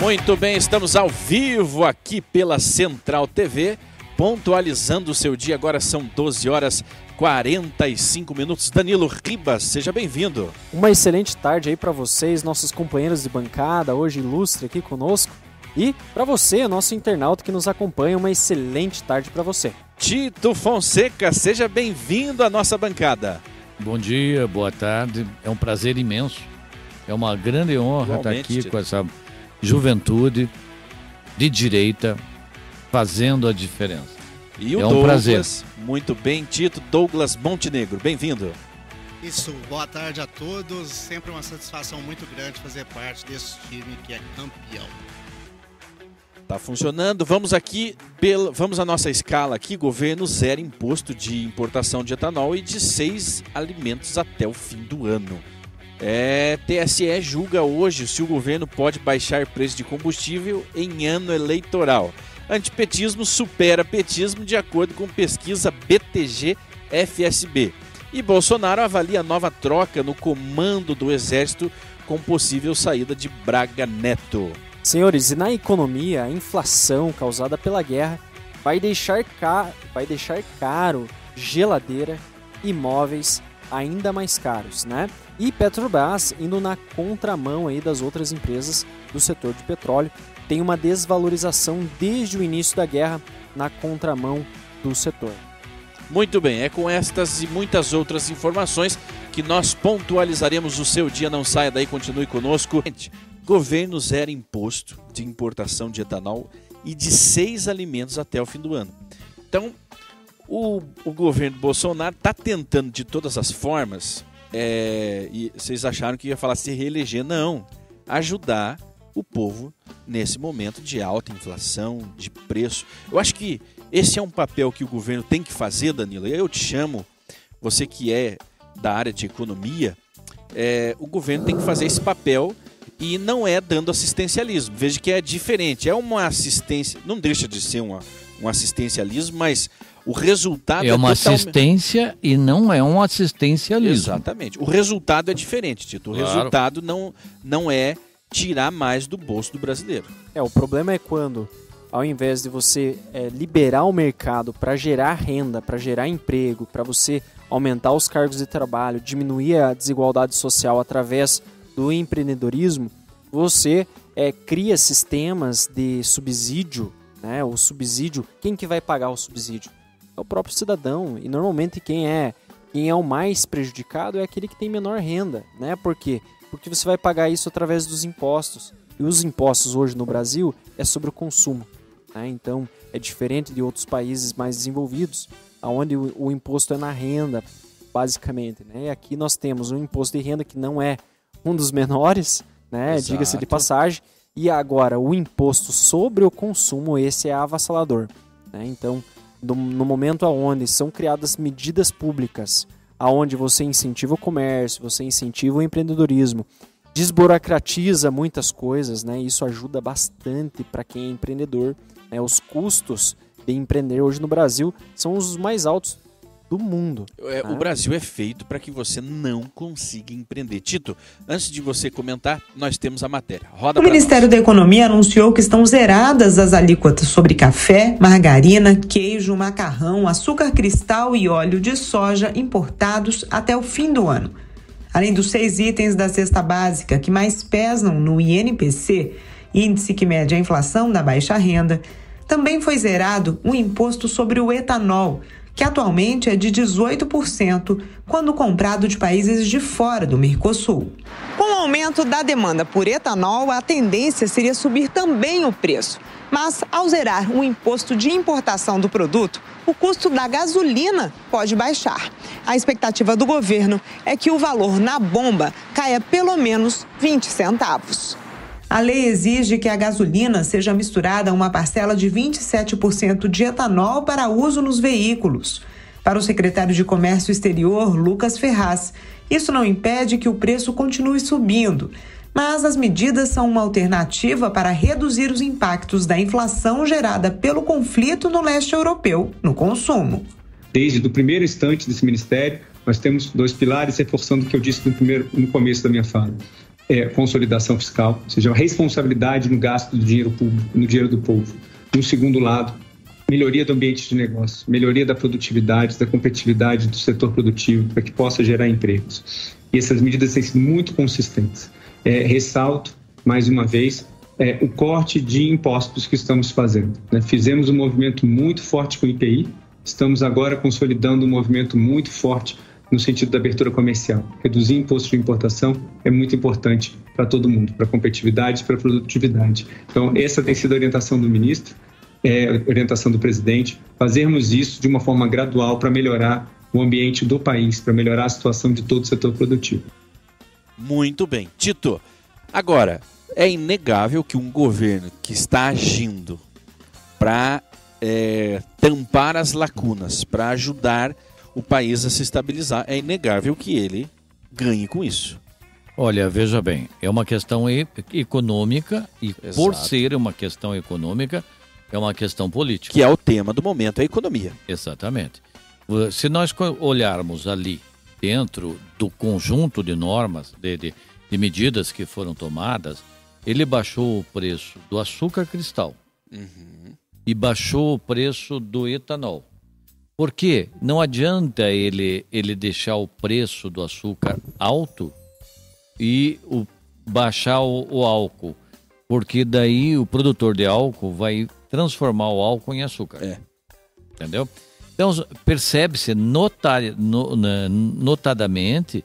Muito bem, estamos ao vivo aqui pela Central TV, pontualizando o seu dia. Agora são 12 horas 45 minutos. Danilo Ribas, seja bem-vindo. Uma excelente tarde aí para vocês, nossos companheiros de bancada, hoje ilustre aqui conosco. E para você, nosso internauta que nos acompanha, uma excelente tarde para você. Tito Fonseca, seja bem-vindo à nossa bancada. Bom dia, boa tarde. É um prazer imenso. É uma grande honra Igualmente, estar aqui Tito. com essa juventude de direita fazendo a diferença. E o é um Douglas, prazer. muito bem, Tito Douglas Montenegro, bem-vindo. Isso, boa tarde a todos. Sempre uma satisfação muito grande fazer parte desse time que é campeão. Tá funcionando. Vamos aqui, pela, vamos à nossa escala aqui. Governo zero imposto de importação de etanol e de seis alimentos até o fim do ano. É, TSE julga hoje se o governo pode baixar preço de combustível em ano eleitoral. Antipetismo supera petismo de acordo com pesquisa BTG FSB. E Bolsonaro avalia nova troca no comando do exército com possível saída de Braga Neto. Senhores, e na economia, a inflação causada pela guerra vai deixar, ca... vai deixar caro geladeira, imóveis ainda mais caros, né? E Petrobras indo na contramão aí das outras empresas do setor de petróleo, tem uma desvalorização desde o início da guerra na contramão do setor. Muito bem, é com estas e muitas outras informações que nós pontualizaremos o seu dia. Não saia daí, continue conosco. Governo zero imposto de importação de etanol e de seis alimentos até o fim do ano. Então, o, o governo Bolsonaro está tentando de todas as formas, é, e vocês acharam que ia falar se reeleger, não, ajudar o povo nesse momento de alta inflação, de preço. Eu acho que esse é um papel que o governo tem que fazer, Danilo. Eu te chamo, você que é da área de economia, é, o governo tem que fazer esse papel e não é dando assistencialismo. Veja que é diferente. É uma assistência, não deixa de ser uma, um assistencialismo, mas o resultado é, é uma totalmente... assistência e não é um assistencialismo. Exatamente. O resultado é diferente, Tito. O claro. resultado não, não é tirar mais do bolso do brasileiro. É, o problema é quando, ao invés de você é, liberar o mercado para gerar renda, para gerar emprego, para você aumentar os cargos de trabalho, diminuir a desigualdade social através do empreendedorismo, você é, cria sistemas de subsídio, né? O subsídio, quem que vai pagar o subsídio? É o próprio cidadão. E normalmente quem é quem é o mais prejudicado é aquele que tem menor renda, né? Por quê? Porque você vai pagar isso através dos impostos. E os impostos hoje no Brasil é sobre o consumo. Né? Então é diferente de outros países mais desenvolvidos, onde o, o imposto é na renda, basicamente. Né? E aqui nós temos um imposto de renda que não é um dos menores, né? Diga-se de passagem. E agora, o imposto sobre o consumo, esse é avassalador. Né? Então, no, no momento onde são criadas medidas públicas, aonde você incentiva o comércio, você incentiva o empreendedorismo, desburocratiza muitas coisas, né? Isso ajuda bastante para quem é empreendedor. Né? Os custos de empreender hoje no Brasil são os mais altos do mundo. É, né? O Brasil é feito para que você não consiga empreender. Tito, antes de você comentar, nós temos a matéria. Roda o Ministério nós. da Economia anunciou que estão zeradas as alíquotas sobre café, margarina, queijo, macarrão, açúcar cristal e óleo de soja importados até o fim do ano. Além dos seis itens da cesta básica que mais pesam no INPC, índice que mede a inflação da baixa renda, também foi zerado o imposto sobre o etanol que atualmente é de 18% quando comprado de países de fora do Mercosul. Com o aumento da demanda por etanol, a tendência seria subir também o preço. Mas, ao zerar o imposto de importação do produto, o custo da gasolina pode baixar. A expectativa do governo é que o valor na bomba caia pelo menos 20 centavos. A lei exige que a gasolina seja misturada a uma parcela de 27% de etanol para uso nos veículos. Para o secretário de Comércio Exterior, Lucas Ferraz, isso não impede que o preço continue subindo, mas as medidas são uma alternativa para reduzir os impactos da inflação gerada pelo conflito no leste europeu no consumo. Desde o primeiro instante desse ministério, nós temos dois pilares reforçando o que eu disse no, primeiro, no começo da minha fala é, consolidação fiscal, ou seja, responsabilidade no gasto do dinheiro público, no dinheiro do povo. No segundo lado, melhoria do ambiente de negócio, melhoria da produtividade, da competitividade do setor produtivo, para que possa gerar empregos. E essas medidas têm sido muito consistentes. É, ressalto, mais uma vez, é, o corte de impostos que estamos fazendo. Né? Fizemos um movimento muito forte com o IPI, estamos agora consolidando um movimento muito forte no sentido da abertura comercial. Reduzir imposto de importação é muito importante para todo mundo, para a competitividade, para a produtividade. Então, essa tem sido a orientação do ministro, é, a orientação do presidente, fazermos isso de uma forma gradual para melhorar o ambiente do país, para melhorar a situação de todo o setor produtivo. Muito bem. Tito, agora, é inegável que um governo que está agindo para é, tampar as lacunas, para ajudar o país a se estabilizar, é inegável que ele ganhe com isso. Olha, veja bem, é uma questão econômica e Exato. por ser uma questão econômica, é uma questão política. Que é o tema do momento, a economia. Exatamente. Se nós olharmos ali dentro do conjunto de normas, de, de, de medidas que foram tomadas, ele baixou o preço do açúcar cristal uhum. e baixou o preço do etanol. Porque não adianta ele, ele deixar o preço do açúcar alto e o, baixar o, o álcool, porque daí o produtor de álcool vai transformar o álcool em açúcar. É. Entendeu? Então percebe-se notadamente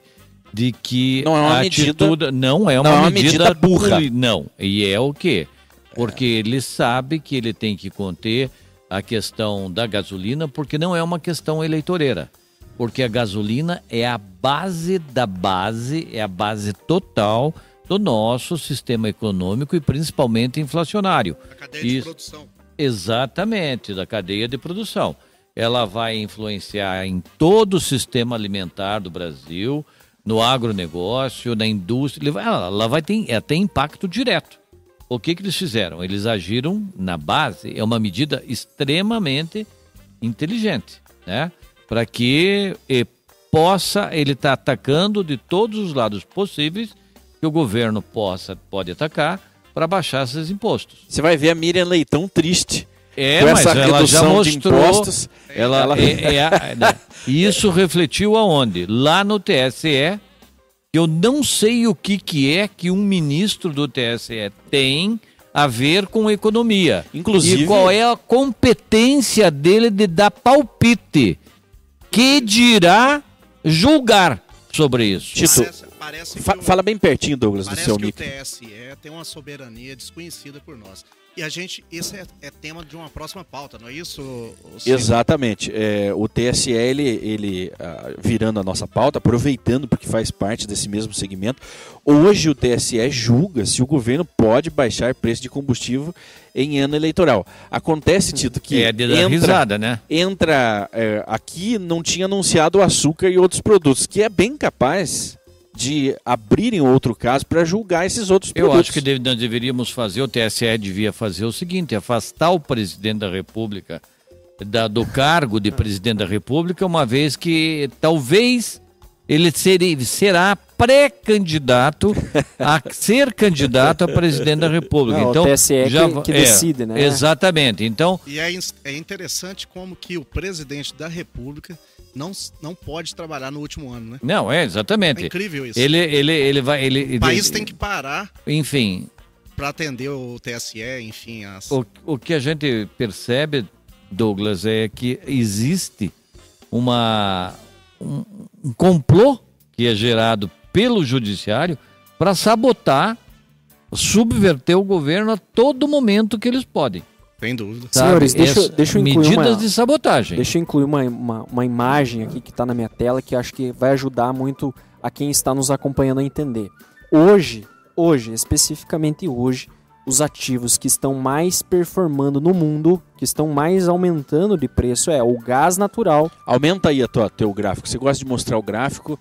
de que não é uma a medida, atitude não é uma, não é uma medida, medida burra. Não, e é o quê? Porque é. ele sabe que ele tem que conter a questão da gasolina, porque não é uma questão eleitoreira. Porque a gasolina é a base da base, é a base total do nosso sistema econômico e principalmente inflacionário. A cadeia Isso, de produção. Exatamente, da cadeia de produção. Ela vai influenciar em todo o sistema alimentar do Brasil, no agronegócio, na indústria. Ela vai ter, ela tem impacto direto. O que, que eles fizeram? Eles agiram na base, é uma medida extremamente inteligente, né? Para que eh, possa, ele está atacando de todos os lados possíveis que o governo possa pode atacar para baixar esses impostos. Você vai ver a Miriam Leitão triste. É, com essa ela já mostrou. Impostos, ela, ela... É, é, é, isso refletiu aonde? Lá no TSE, eu não sei o que, que é que um ministro do TSE tem a ver com economia. Inclusive. E qual é a competência dele de dar palpite? Que dirá julgar sobre isso? Tito, parece, parece fa fala bem pertinho, Douglas, do seu que mic. o TSE tem uma soberania desconhecida por nós. E a gente, esse é, é, tema de uma próxima pauta, não é isso? Exatamente. É, o TSE, ele, ele uh, virando a nossa pauta, aproveitando porque faz parte desse mesmo segmento, hoje o TSE julga se o governo pode baixar preço de combustível em ano eleitoral. Acontece, Tito, que é de entra, risada, né? entra é, aqui não tinha anunciado o açúcar e outros produtos, que é bem capaz de abrirem outro caso para julgar esses outros produtos. Eu acho que deve, nós deveríamos fazer, o TSE devia fazer o seguinte, afastar o presidente da República da, do cargo de presidente da República, uma vez que talvez ele seria, será pré-candidato a ser candidato a presidente da República. Não, então, o TSE é já, que, que é, decide, né? Exatamente. Então, e é, é interessante como que o presidente da República não, não pode trabalhar no último ano, né? Não, é, exatamente. É incrível isso. Ele, ele, ele vai. Ele, o país ele, tem que parar. Enfim. Para atender o TSE, enfim. As... O, o que a gente percebe, Douglas, é que existe uma, um, um complô que é gerado pelo judiciário para sabotar, subverter o governo a todo momento que eles podem. Sem dúvida. Senhores, deixa, Essa, deixa eu incluir medidas uma, de sabotagem. Deixa eu incluir uma, uma, uma imagem aqui que está na minha tela que acho que vai ajudar muito a quem está nos acompanhando a entender. Hoje, hoje, especificamente hoje, os ativos que estão mais performando no mundo, que estão mais aumentando de preço, é o gás natural. Aumenta aí a tua, teu gráfico. Você gosta de mostrar o gráfico?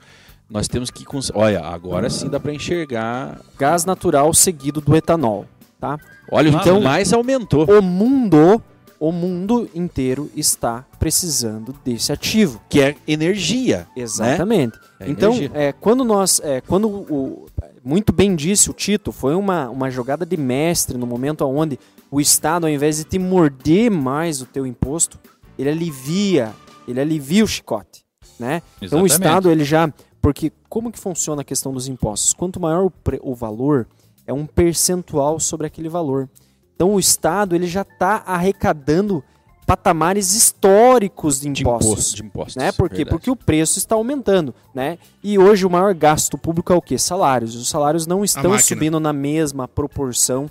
Nós temos que. Olha, agora sim dá para enxergar. Gás natural seguido do etanol tá? Olha, então mais aumentou. O mundo, o mundo inteiro está precisando desse ativo, que é energia. Né? Exatamente. Né? É então, energia. É, quando nós, é, quando o muito bem disse o Tito, foi uma, uma jogada de mestre no momento onde o Estado, ao invés de te morder mais o teu imposto, ele alivia, ele alivia o chicote, né? Então o Estado, ele já... Porque como que funciona a questão dos impostos? Quanto maior o, pre, o valor, é um percentual sobre aquele valor. Então o Estado, ele já está arrecadando patamares históricos de impostos. De, imposto, de impostos né? Por quê? Porque o preço está aumentando. Né? E hoje o maior gasto público é o quê? Salários. Os salários não estão subindo na mesma proporção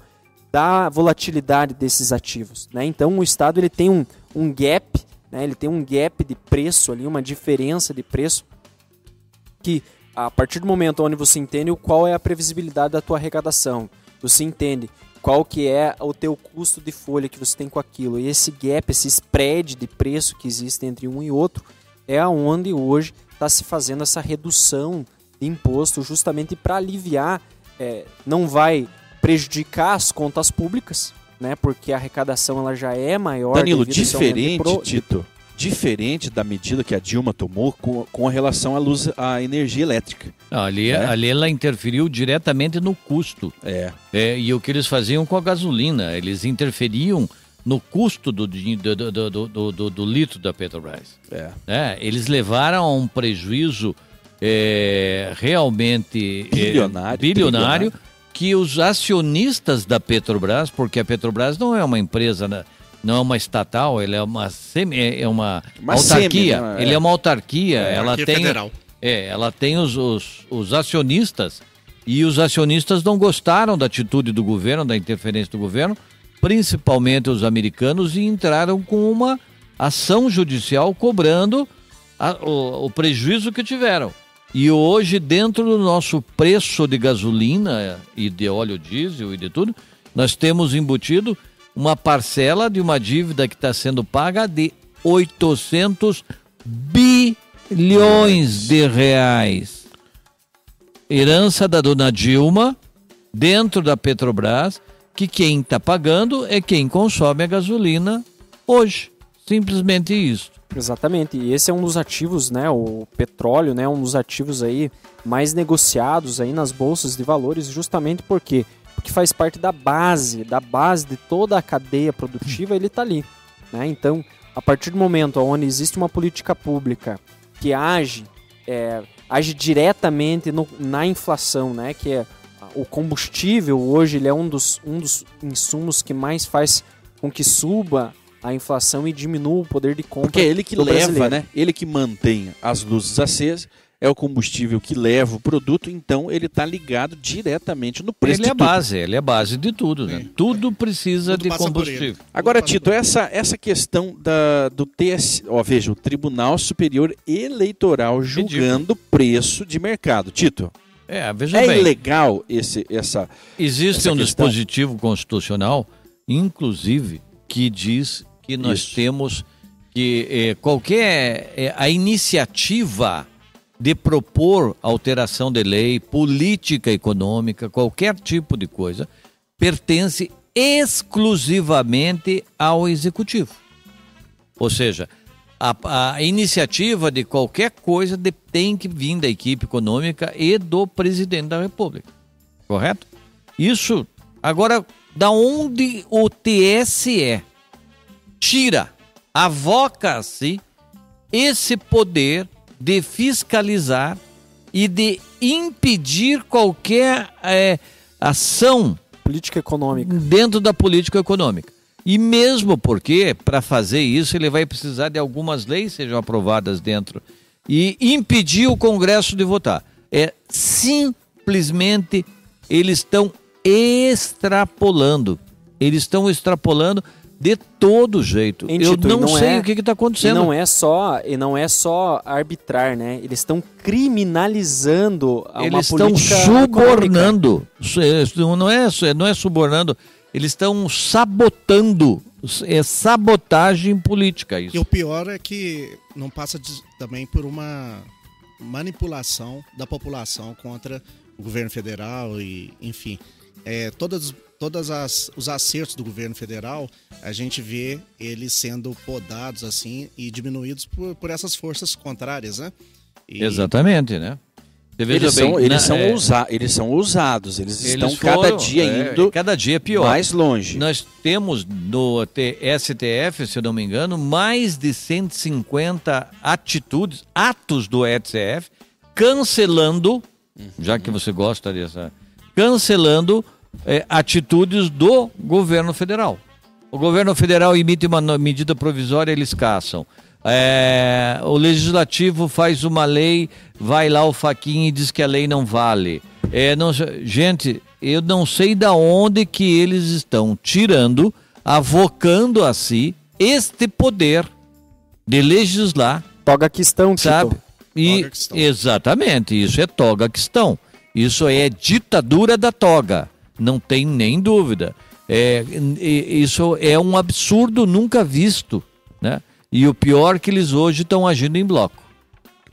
da volatilidade desses ativos. Né? Então o Estado ele tem um, um gap, né? ele tem um gap de preço ali, uma diferença de preço que a partir do momento onde você entende qual é a previsibilidade da tua arrecadação, você entende qual que é o teu custo de folha que você tem com aquilo. E esse gap, esse spread de preço que existe entre um e outro, é aonde hoje está se fazendo essa redução de imposto justamente para aliviar, é, não vai prejudicar as contas públicas, né? Porque a arrecadação ela já é maior. Danilo, diferente, pro... Tito, diferente da medida que a Dilma tomou com, com relação à luz, à energia elétrica. Não, ali, né? ali ela interferiu diretamente no custo. É. é. E o que eles faziam com a gasolina, eles interferiam no custo do, do, do, do, do, litro da Petrobras. É. é. Eles levaram a um prejuízo é, realmente é, bilionário, bilionário que os acionistas da Petrobras, porque a Petrobras não é uma empresa... Né, não é uma estatal, ele é uma semi, é, é uma, uma autarquia. Semi, é. Ele é uma autarquia, é, ela tem federal. É, ela tem os, os, os, acionistas e os acionistas não gostaram da atitude do governo, da interferência do governo, principalmente os americanos, e entraram com uma ação judicial cobrando a, o, o prejuízo que tiveram. E hoje, dentro do nosso preço de gasolina e de óleo diesel e de tudo, nós temos embutido uma parcela de uma dívida que está sendo paga de 800 bilhões de reais. Herança da dona Dilma dentro da Petrobras, que quem está pagando é quem consome a gasolina hoje. Simplesmente isso. Exatamente. E esse é um dos ativos, né? O petróleo, né? Um dos ativos aí mais negociados aí nas bolsas de valores, justamente porque que faz parte da base, da base de toda a cadeia produtiva, ele está ali. Né? Então, a partir do momento onde existe uma política pública que age, é, age diretamente no, na inflação, né? que é o combustível hoje ele é um dos, um dos insumos que mais faz com que suba a inflação e diminua o poder de compra. Porque é ele que leva, brasileiro. né? Ele que mantém as luzes acesas é o combustível que leva o produto, então ele está ligado diretamente no preço. Ele é a base, ele é a base de tudo, né? Tudo precisa tudo de combustível. Agora, Tito, essa, essa questão da, do TS, ó, veja, o Tribunal Superior Eleitoral julgando preço de mercado. Tito. É, veja é bem. ilegal esse, essa. Existe essa um questão? dispositivo constitucional, inclusive, que diz que nós Isso. temos que eh, qualquer eh, a iniciativa de propor alteração de lei, política econômica, qualquer tipo de coisa, pertence exclusivamente ao executivo. Ou seja, a, a, iniciativa de qualquer coisa tem que vir da equipe econômica e do presidente da República. Correto? Isso. Agora, da onde o TSE tira, avoca-se esse poder de fiscalizar e de impedir qualquer é, ação política econômica dentro da política econômica. E mesmo porque, para fazer isso, ele vai precisar de algumas leis sejam aprovadas dentro e impedir o Congresso de votar. É simplesmente eles estão extrapolando. Eles estão extrapolando de todo jeito. eu não, não sei é, o que está acontecendo. E não é só e não é só arbitrar, né? Eles estão criminalizando a Eles estão subornando. Não é, não é subornando. Eles estão sabotando. É sabotagem política isso. E o pior é que não passa de, também por uma manipulação da população contra o governo federal e, enfim, é, todas todas as os acertos do governo federal, a gente vê eles sendo podados assim e diminuídos por, por essas forças contrárias, né? E, Exatamente, né? Eles, bem, são, eles, na, são é, ousa, eles são ousados, eles, eles estão foram, cada dia é, indo cada dia pior. mais longe. Nós temos no STF, se eu não me engano, mais de 150 atitudes, atos do STF, cancelando, uhum. já que você gosta dessa, cancelando é, atitudes do governo federal. O governo federal emite uma medida provisória, eles caçam. É, o legislativo faz uma lei, vai lá o faquinha e diz que a lei não vale. É, não, gente, eu não sei da onde que eles estão tirando, avocando a si este poder de legislar. Toga questão, sabe? E questão. exatamente, isso é toga questão. Isso é ditadura da toga, não tem nem dúvida. É, isso é um absurdo nunca visto, né? E o pior é que eles hoje estão agindo em bloco.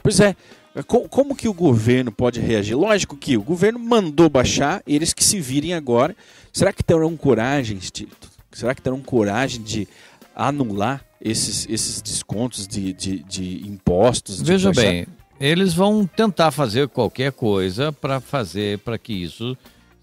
Pois é. Como que o governo pode reagir? Lógico que o governo mandou baixar, eles que se virem agora. Será que terão coragem, será que terão coragem de anular esses, esses descontos de, de, de impostos? De Veja baixar? bem, eles vão tentar fazer qualquer coisa para fazer para que isso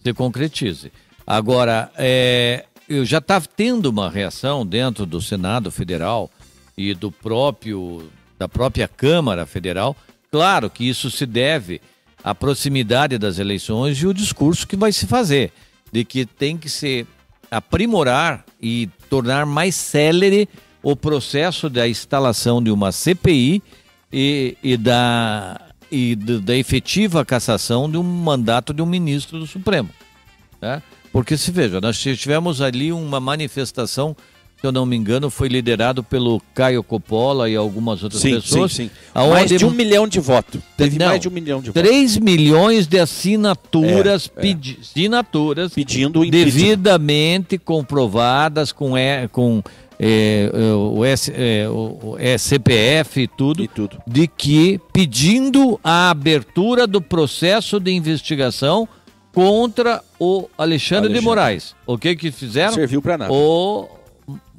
se concretize. Agora, é, eu já está tendo uma reação dentro do Senado Federal e do próprio da própria Câmara Federal. Claro que isso se deve à proximidade das eleições e o discurso que vai se fazer de que tem que se aprimorar e tornar mais célere o processo da instalação de uma CPI e, e da, e da efetiva cassação de um mandato de um ministro do Supremo. Né? Porque se veja, nós tivemos ali uma manifestação se eu não me engano, foi liderado pelo Caio Coppola e algumas outras sim, pessoas. Sim, sim. Mais de um milhão de votos. Teve não, mais de um milhão de votos. 3 milhões de assinaturas, é, pedi é. assinaturas pedindo devidamente comprovadas com, é, com é, é o, S, é, o CPF e tudo, e tudo, de que pedindo a abertura do processo de investigação contra o Alexandre, Alexandre. de Moraes. O que que fizeram? Serviu para nada. O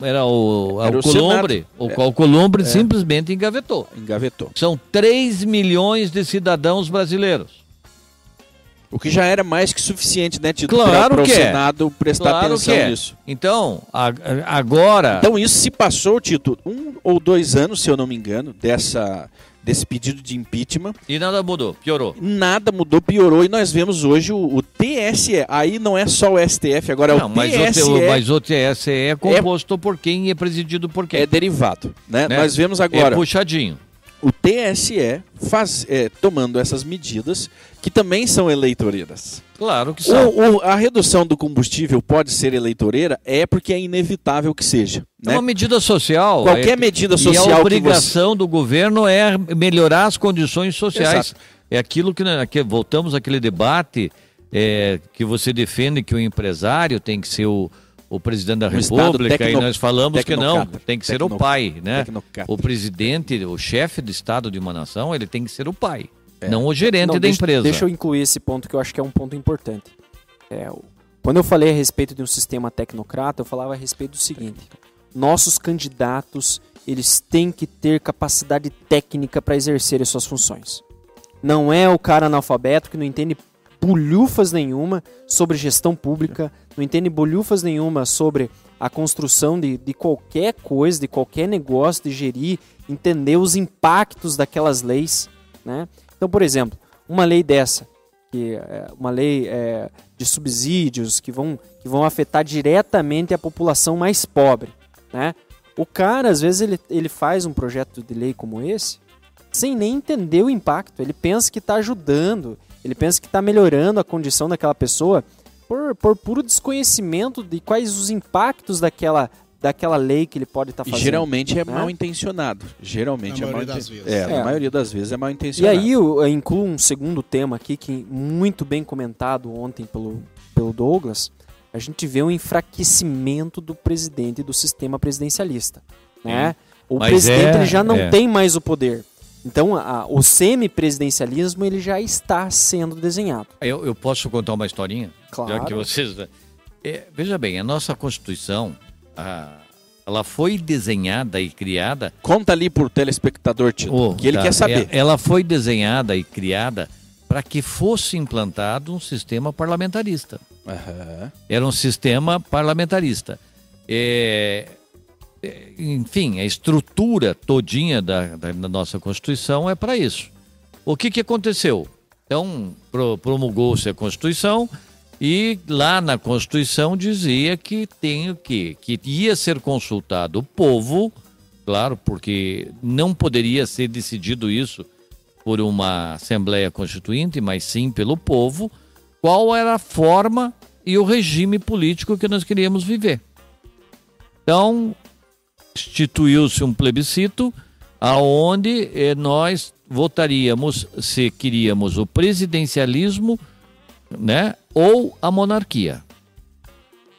era o, era o, Colombre. O, é. Colombre é. simplesmente engavetou. Engavetou. São 3 milhões de cidadãos brasileiros. O que já era mais que suficiente, né, Tito? Claro para o é. Senado prestar claro atenção é. nisso. Então, agora. Então, isso se passou, Tito, um ou dois anos, se eu não me engano, dessa desse pedido de impeachment. E nada mudou, piorou. Nada mudou, piorou. E nós vemos hoje o, o TSE. Aí não é só o STF, agora não, é o mas TSE. O, mas o TSE é composto é, por quem e é presidido por quem? É derivado. Né? né? Nós vemos agora. É puxadinho o TSE faz, é, tomando essas medidas que também são eleitoreiras. Claro que são. O, o, a redução do combustível pode ser eleitoreira é porque é inevitável que seja. É né? uma medida social. Qualquer é, medida social. E a obrigação você... do governo é melhorar as condições sociais. Exato. É aquilo que, que voltamos àquele debate é, que você defende que o empresário tem que ser o o presidente da República tecno, e nós falamos que não, tem que ser o pai, né? O presidente, o chefe de Estado de uma nação, ele tem que ser o pai, é. não o gerente não, da deixa, empresa. Deixa eu incluir esse ponto que eu acho que é um ponto importante. É, quando eu falei a respeito de um sistema tecnocrata, eu falava a respeito do seguinte: nossos candidatos eles têm que ter capacidade técnica para exercer as suas funções. Não é o cara analfabeto que não entende bolhufas nenhuma sobre gestão pública, não entende bolhufas nenhuma sobre a construção de, de qualquer coisa, de qualquer negócio, de gerir, entender os impactos daquelas leis. Né? Então, por exemplo, uma lei dessa, que é uma lei é, de subsídios que vão, que vão afetar diretamente a população mais pobre. Né? O cara, às vezes, ele, ele faz um projeto de lei como esse sem nem entender o impacto. Ele pensa que está ajudando, ele pensa que está melhorando a condição daquela pessoa por, por puro desconhecimento de quais os impactos daquela, daquela lei que ele pode estar tá fazendo. E geralmente é né? mal intencionado. Geralmente na é mal intencionado. É, é, na maioria das vezes é mal intencionado. E aí eu, eu incluo um segundo tema aqui que muito bem comentado ontem pelo, pelo Douglas. A gente vê um enfraquecimento do presidente do sistema presidencialista. Né? O Mas presidente é, ele já não é. tem mais o poder. Então, a, o semipresidencialismo ele já está sendo desenhado. Eu, eu posso contar uma historinha? Claro. Já que vocês... É, veja bem, a nossa Constituição, a, ela foi desenhada e criada... Conta ali por telespectador, Tito, oh, que ele tá, quer saber. É, ela foi desenhada e criada para que fosse implantado um sistema parlamentarista. Aham. Era um sistema parlamentarista. É, é, enfim, a estrutura todinha da, da- nossa Constituição é para isso. O que, que aconteceu? Então, pro- promulgou-se a Constituição e lá na Constituição dizia que tem o quê? Que ia ser consultado o povo, claro, porque não poderia ser decidido isso por uma Assembleia Constituinte, mas sim pelo povo, qual era a forma e o regime político que nós queríamos viver. Então, instituiu-se um plebiscito aonde eh, nós votaríamos se queríamos o presidencialismo, né, ou a monarquia.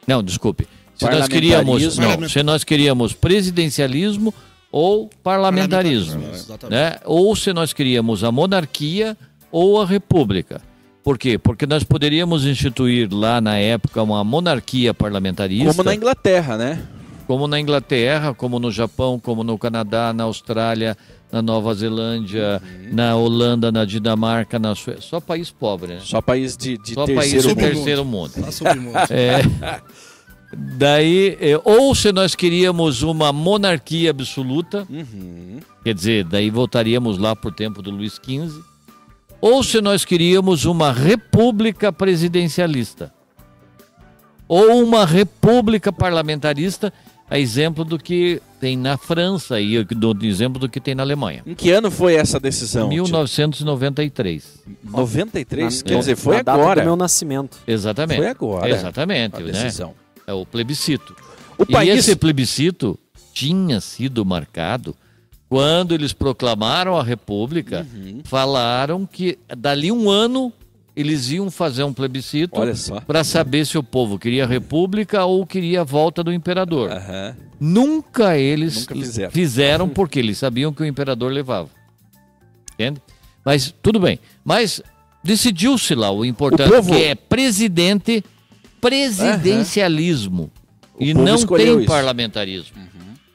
Não, desculpe. Se nós queríamos, não, se nós queríamos presidencialismo ou parlamentarismo, Parlamentarismo, exatamente. né? Ou se nós queríamos a monarquia ou a república. Por quê? Porque nós poderíamos instituir lá na época uma monarquia parlamentarista Como na Inglaterra, né? Como na Inglaterra, como no Japão, como no Canadá, na Austrália, na Nova Zelândia, Uhum. na Holanda, na Dinamarca, na Suécia. Só país pobre, né? Só país de, de Só país terceiro do mundo. mundo. terceiro mundo. Submundo. É. Daí, é, ou se nós queríamos uma monarquia absoluta, Uhum. quer dizer, daí voltaríamos lá por tempo do Luís XV, ou se nós queríamos uma república presidencialista, ou uma república parlamentarista, a exemplo do que tem na França e do exemplo do que tem na Alemanha. Em que ano foi essa decisão? 1993. 93? Na- Quer dizer, foi na data agora. do meu nascimento. Exatamente. Foi agora. Exatamente, A né? decisão. É o plebiscito. O E país. esse plebiscito tinha sido marcado quando eles proclamaram a República, Uhum. falaram que dali um ano eles iam fazer um plebiscito para saber se o povo queria a República ou queria a volta do imperador. Aham. Nunca eles Nunca fizeram. fizeram porque eles sabiam que o imperador levava. Entende? Mas tudo bem. Mas decidiu-se lá o importante O povo- que é presidente presidencialismo e povo não tem isso. parlamentarismo.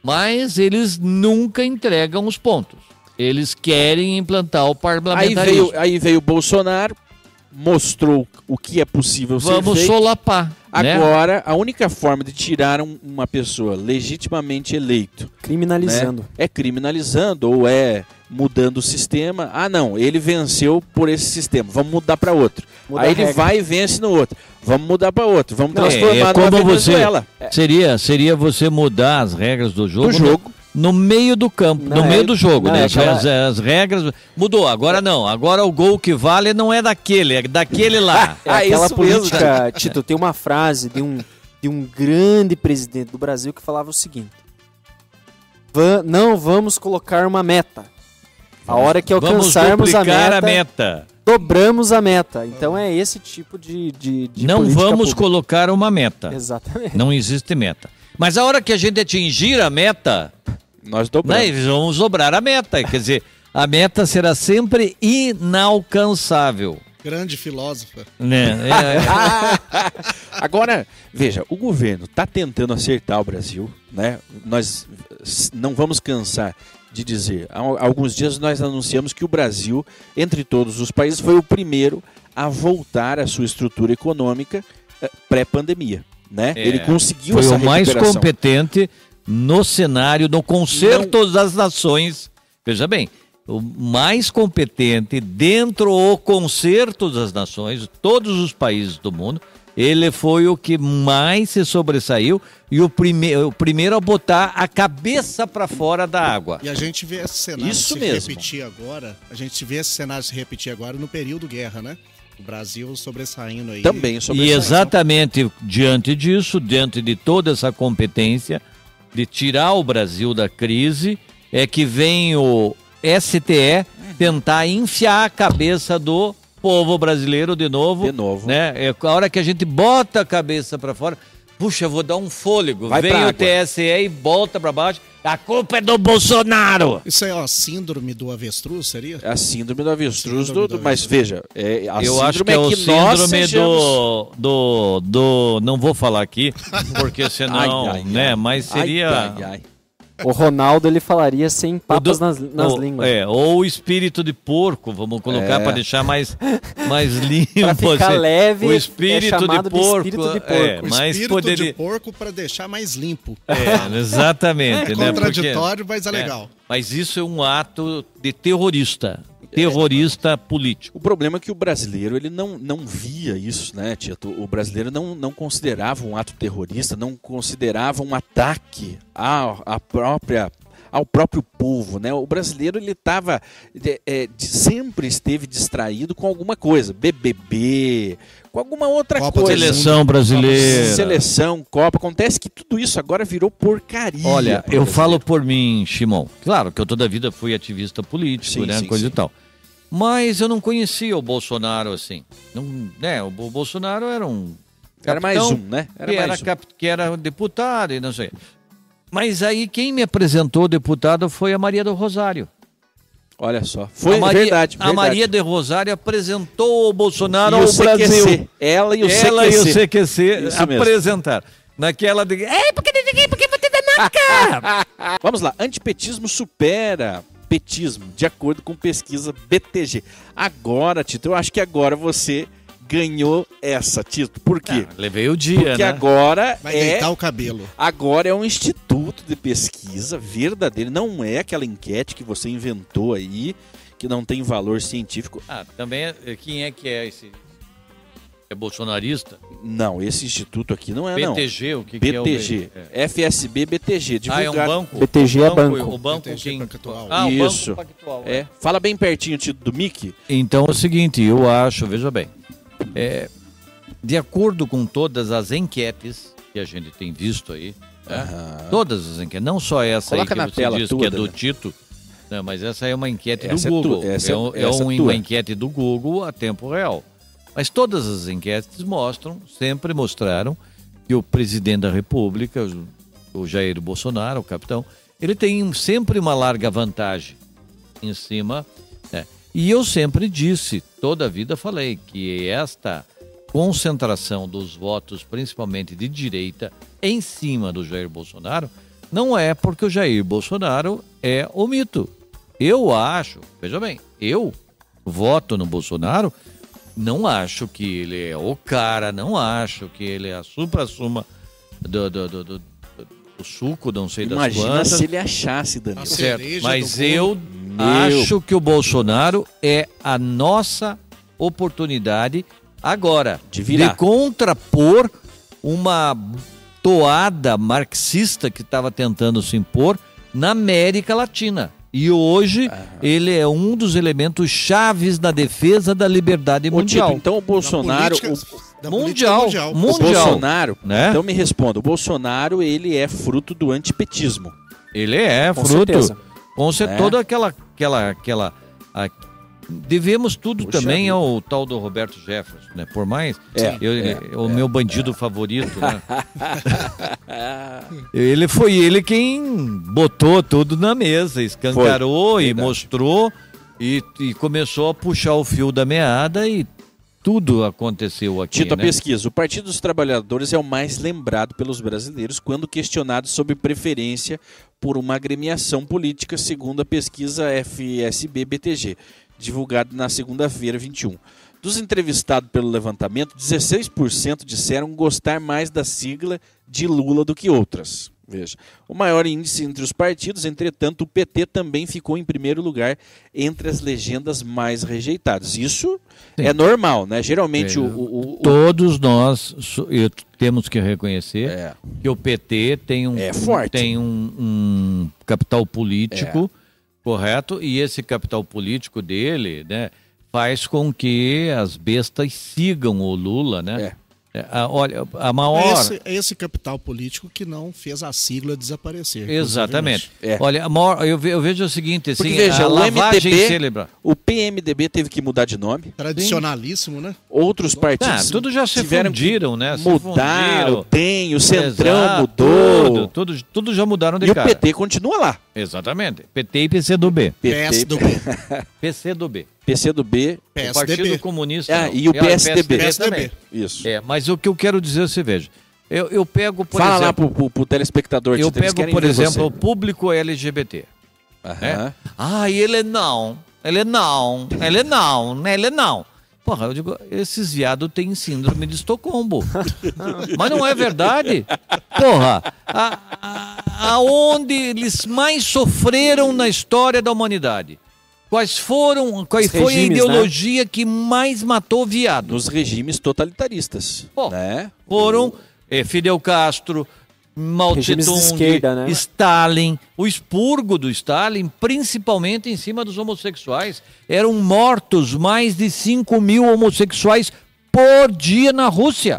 Mas eles nunca entregam os pontos. Eles querem implantar o Aí parlamentarismo. veio, aí veio o Bolsonaro, mostrou o que é possível Vamos ser feito. solapar. né? Agora, a única forma de tirar um- uma pessoa legitimamente eleito Criminalizando. né, é criminalizando ou é mudando o sistema. Ah, não, ele venceu por esse sistema, vamos mudar para outro. Muda Aí ele regra. vai e vence no outro. Vamos mudar para outro, vamos Não, transformar é, é numa como você Venezuela. seria seria você mudar as regras do jogo, Do jogo. No, meio do campo, Não, no meio é- do jogo, não, né? é aquela- as, as regras mudou. Agora não. Agora o gol que vale não é daquele, é daquele lá. É Ah, aquela mesmo, política, Tito, tem uma frase de um, de um grande presidente do Brasil que falava o seguinte: "Va- não vamos colocar uma meta. A hora que Vamos alcançarmos a meta, a meta. dobramos a meta. Então é esse tipo de, de, de Não vamos pública. colocar uma meta. Exatamente. Não existe meta. Mas a hora que a gente atingir a meta, Nós dobramos. né, vamos dobrar a meta. Quer dizer, a meta será sempre inalcançável. Grande filósofa. Né? É, Agora, veja, o governo está tentando acertar o Brasil, né? Nós não vamos cansar de dizer. Há al- alguns dias nós anunciamos que o Brasil, entre todos os países, foi o primeiro a voltar à sua estrutura econômica eh, pré-pandemia, né? É, Ele conseguiu foi essa o mais competente no cenário, no concerto das nações. Veja bem, o mais competente dentro do concerto das nações, todos os países do mundo, ele foi o que mais se sobressaiu e o, prime o primeiro a botar a cabeça para fora da água. E a gente vê esse cenário Isso se mesmo. repetir agora. A gente vê esse cenário se repetir agora no período guerra, né? O Brasil sobressaindo aí. Também sobre E exatamente diante disso, diante de toda essa competência de tirar o Brasil da crise, é que vem o STE tentar enfiar a cabeça do povo brasileiro de novo. De novo. Né? É a hora que a gente bota a cabeça para fora, puxa, eu vou dar um fôlego. Vai vem o água. TSE e volta para baixo. A culpa é do Bolsonaro. Isso aí, ó, síndrome do avestruz, seria? É a síndrome do avestruz, Síndrome do, do mas avestruz. veja, é, a Eu acho que síndrome é o que síndrome sejamos- do, do, do. Não vou falar aqui, porque senão. Ai, ai, né? ai. Mas Ai, seria. ai, ai. O Ronaldo ele falaria sem papas nas, nas ou, línguas. É, ou o espírito de porco, vamos colocar É. para deixar mais, mais limpo. Pra ficar assim. leve, o é espírito chamado de de porco. espírito de É, porco. O mas espírito poderia. de porco para deixar mais limpo. É, exatamente. É né? contraditório, mas é Porque- legal. Mas isso é um ato de terrorista. Terrorista político. O problema é que o brasileiro ele não, não via isso, né, Tito? O brasileiro não, não considerava um ato terrorista, não considerava um ataque à, à própria ao próprio povo, né? O brasileiro ele estava sempre esteve distraído com alguma coisa, BBB, com alguma outra Copa coisa. Seleção brasileira. Seleção, Copa, acontece que tudo isso agora virou porcaria. Olha, eu brasileiro. falo por mim, Shimon. Claro que eu toda a vida fui ativista político, Sim, né? sim, coisa sim. e tal. Mas eu não conhecia o Bolsonaro assim. Não, né? O Bo- Bolsonaro era um. Era mais um, né? Era que, mais era um. cap- que era deputado e não sei. Mas aí quem me apresentou deputado foi a Maria do Rosário. Olha só. Foi a Maria, verdade, A verdade. Maria de Rosário apresentou o Bolsonaro E ao o CQC. Brasil. Ela e o Ela e o CQC. CQC Isso mesmo. apresentaram. Naquela de. É, porque porque você tá na cara. Vamos lá, antipetismo supera petismo, de acordo com pesquisa BTG. Agora, Tito, eu acho que agora você ganhou essa, Tito. Por quê? Ah, levei o dia, Porque né? agora Vai é deitar o cabelo. agora é um instituto de pesquisa verdadeiro, não é aquela enquete que você inventou aí, que não tem valor científico. Ah, também é- quem é que é esse? É bolsonarista? Não, esse instituto aqui não é não. BTG, o que, que é o BTG, É. FSB BTG, Ah, é um divulgado. banco? BTG é o banco. O banco BTG quem... Pactual. Ah, o Isso. banco Pactual. É, fala bem pertinho, do Mickey. Então é o seguinte, eu acho, veja bem, é, de acordo com todas as enquetes que a gente tem visto aí, né, todas as enquetes, não só essa Coloca aí na que você tela disse que é do né? Tito, né, mas essa é uma enquete Essa é do tu- Google, essa é- é, um- é essa é um- tua. uma enquete do Google a tempo real. Mas todas as enquetes mostram, sempre mostraram que o presidente da República, o- Jair Bolsonaro, o capitão, ele tem sempre uma larga vantagem em cima. né? E eu sempre disse, toda a vida falei, que esta concentração dos votos, principalmente de direita, em cima do Jair Bolsonaro, não é porque o Jair Bolsonaro é o mito. Eu acho, veja bem, eu voto no Bolsonaro, não acho que ele é o cara, não acho que ele é a supra-suma do, do, do, do- do suco, não sei das Imagina quantas. se ele achasse, Danilo. Certo, mas eu Meu. acho que o Bolsonaro é a nossa oportunidade agora De virar. contrapor uma toada marxista que estava tentando se impor na América Latina. E hoje ele é um dos elementos chaves da defesa da liberdade mundial. Tito, então o Bolsonaro, política- o- da mundial, política o mundial. Bolsonaro, né? então me responda, o Bolsonaro ele é fruto do antipetismo. Ele é Com fruto. certeza. Com certeza, É. toda aquela. aquela, aquela devemos tudo também vida. ao tal do Roberto Jefferson, né? Por mais. É, eu- é, o meu bandido favorito, né? ele foi ele quem botou tudo na mesa, escancarou Foi, e verdade. mostrou e, e começou a puxar o fio da meada e tudo aconteceu aqui. Tito, a né? pesquisa. O Partido dos Trabalhadores é o mais lembrado pelos brasileiros quando questionado sobre preferência por uma agremiação política, segundo a pesquisa FSB-BTG, divulgada na segunda-feira, 21. Dos entrevistados pelo levantamento, 16% disseram gostar mais da sigla de Lula do que outras. Veja, o maior índice entre os partidos, entretanto, o PT também ficou em primeiro lugar entre as legendas mais rejeitadas. Isso Sim. é normal, né? Geralmente É, o, o- o- Todos nós temos que reconhecer É. que o PT tem um, É forte. tem um, um capital político, correto? E esse capital político dele, né, faz com que as bestas sigam o Lula, né? É. É, a- olha, a É maior. esse, é esse capital político que não fez a sigla desaparecer. Exatamente. É. Olha, a maior, eu, ve- eu vejo o seguinte, Porque assim, veja, a o lavagem MDB, cerebral. o PMDB teve que mudar de nome. Tradicionalíssimo, né? Outros Ah, partidos tudo já se tiveram fundiram, né? Se mudar. fundiram. O o Centrão Exato, mudou. Tudo, tudo, tudo já mudaram de E o cara. PT continua lá. Exatamente. PT e PC do B. PT, PS do B. PC do B. PC do B. O Partido PSDB. Comunista. Não. e o PSDB. também. Isso. É, mas o que eu quero dizer, você veja, Eu, eu pego, por Fala lá exemplo, pro, pro, pro telespectador. eu pego, por exemplo, você. o público LGBT. Aham. né? Ah, ele não, ele não, ele não, né, ele não. Porra, eu digo, esses viados têm síndrome de Estocolmo. Mas não é verdade? Porra, a- a- aonde eles mais sofreram na história da humanidade? Quais foram, qual Os foi a regimes, né? ideologia que mais matou viado? Nos regimes totalitaristas. Pô. né? foram eh, Fidel Castro, Mao né? Stalin, o expurgo do Stalin, principalmente em cima dos homossexuais. Eram mortos mais de 5 mil homossexuais por dia na Rússia.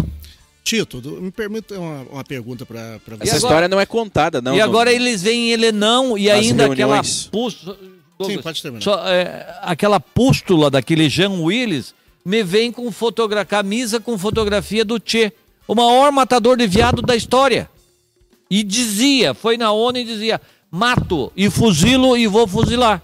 Tito, me permita uma, uma pergunta para você. Essa agora- história não é contada, não. e não. agora eles veem ele não, e Nas ainda aquela reuniões. Pústula, Sim, pode terminar. só, é, aquela pústula daquele Jean Willis me vem com fotogra camisa com fotografia do Che, o maior matador de viado da história. E dizia, foi na ONU e dizia, mato e fuzilo e vou fuzilar.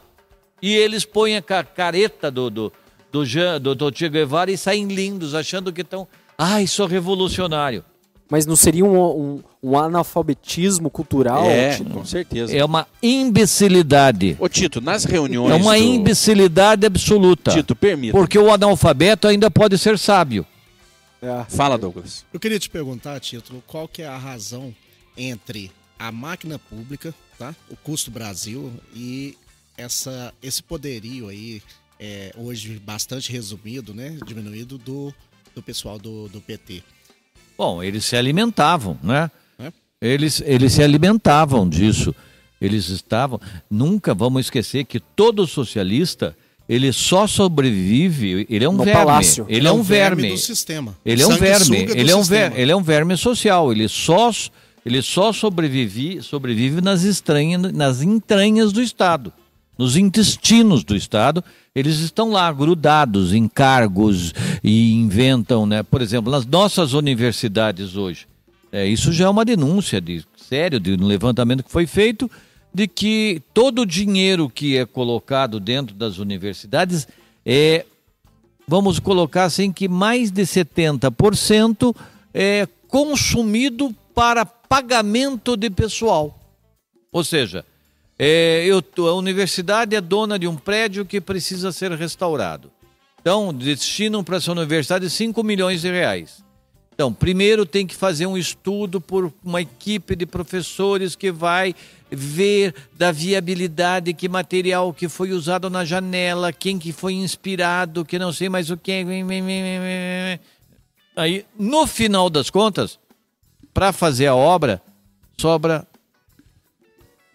E eles põem a ca- careta do, do, do, Jean, do, do Che Guevara e saem lindos, achando que estão, ai, sou revolucionário. Mas não seria um, um, um analfabetismo cultural? É, Tito? com certeza. É uma imbecilidade. Ô, Tito, nas reuniões. É uma do- imbecilidade absoluta. Tito, permita. Porque o analfabeto ainda pode ser sábio. É. Fala, Douglas. Eu queria te perguntar, Tito, qual que é a razão entre a máquina pública, tá? o custo Brasil e essa, esse poderio aí, é, hoje bastante resumido, né? diminuído, do, do pessoal do, do PT. Bom, eles se alimentavam, né? É. Eles, eles se alimentavam disso. Eles estavam. Nunca vamos esquecer que todo socialista ele só sobrevive. Ele é um No verme. palácio. Ele é um verme. do sistema. Ele é um verme. Ele é um, sistema. ver, ele é um verme social. Ele só, ele só sobrevive, sobrevive nas, estranhas, nas entranhas do Estado. Nos intestinos do Estado, eles estão lá grudados em cargos e inventam, né? Por exemplo, nas nossas universidades hoje. É, isso já é uma denúncia de sério, de um levantamento que foi feito, de que todo o dinheiro que é colocado dentro das universidades é vamos colocar assim que mais de 70% é consumido para pagamento de pessoal. Ou seja, é, eu, a universidade é dona de um prédio que precisa ser restaurado. Então, destinam para essa universidade 5 milhões de reais. Então, primeiro tem que fazer um estudo por uma equipe de professores que vai ver da viabilidade, que material que foi usado na janela, quem que foi inspirado, que não sei mais o que. Aí, no final das contas, para fazer a obra, sobra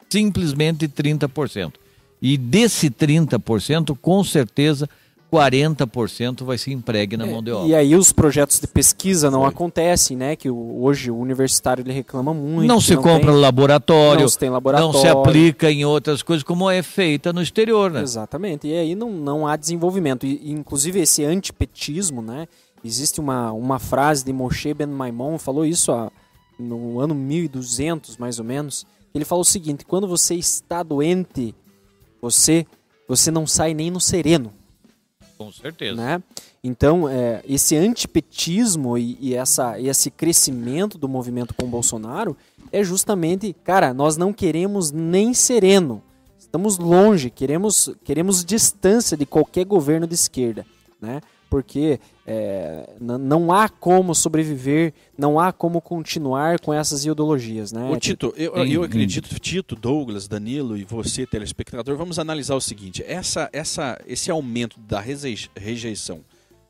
simplesmente 30%. E desse 30%, com certeza, 40% vai se empregue na mão de obra. E aí os projetos de pesquisa não acontecem, né? Que hoje o universitário ele reclama muito. não se compra tem- laboratório, não se tem laboratório. não se aplica em outras coisas como é feita no exterior, né? Exatamente. E aí não, não há desenvolvimento. E, inclusive esse antipetismo, né? Existe uma, uma frase de Moshe Ben Maimon, falou isso há, no ano 1200, mais ou menos. Ele falou o seguinte: quando você está doente, você você não sai nem no sereno. Com certeza. né? Então, é, esse antipetismo e, e essa, e esse crescimento do movimento com Bolsonaro é justamente, cara, nós não queremos nem sereno. Estamos longe, queremos, queremos distância de qualquer governo de esquerda, né? Porque é, não há como sobreviver, não há como continuar com essas ideologias, né? Ô, Tito, eu, eu acredito, Tito, Douglas, Danilo e você, telespectador, vamos analisar o seguinte: essa, essa, esse aumento da rejei- rejeição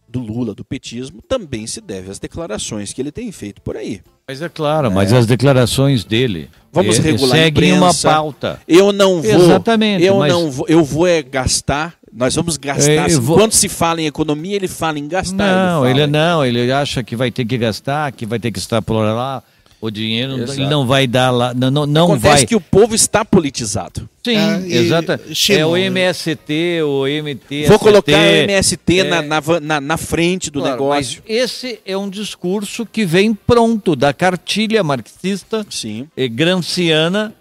do Lula, do petismo, também se deve às declarações que ele tem feito por aí. Mas é claro, mas as declarações dele Vamos regular a seguem uma imprensa. pauta. Eu não vou. Exatamente, Eu mas- não vou. Eu vou é gastar. Nós vamos gastar. Eu assim, vou- Quando se fala em economia, ele fala em gastar. Não, ele, ele, não, ele acha que vai ter que gastar, que vai ter que extrapolar lá o dinheiro, Exato. ele não vai dar lá, não, não, não Acontece vai. que o povo está politizado. Sim, Ah, e, exato. É o MST, o MT. Vou colocar o MST é- na, na, na, na frente do Claro, negócio. Mas esse é um discurso que vem pronto da cartilha marxista Sim. e granciana,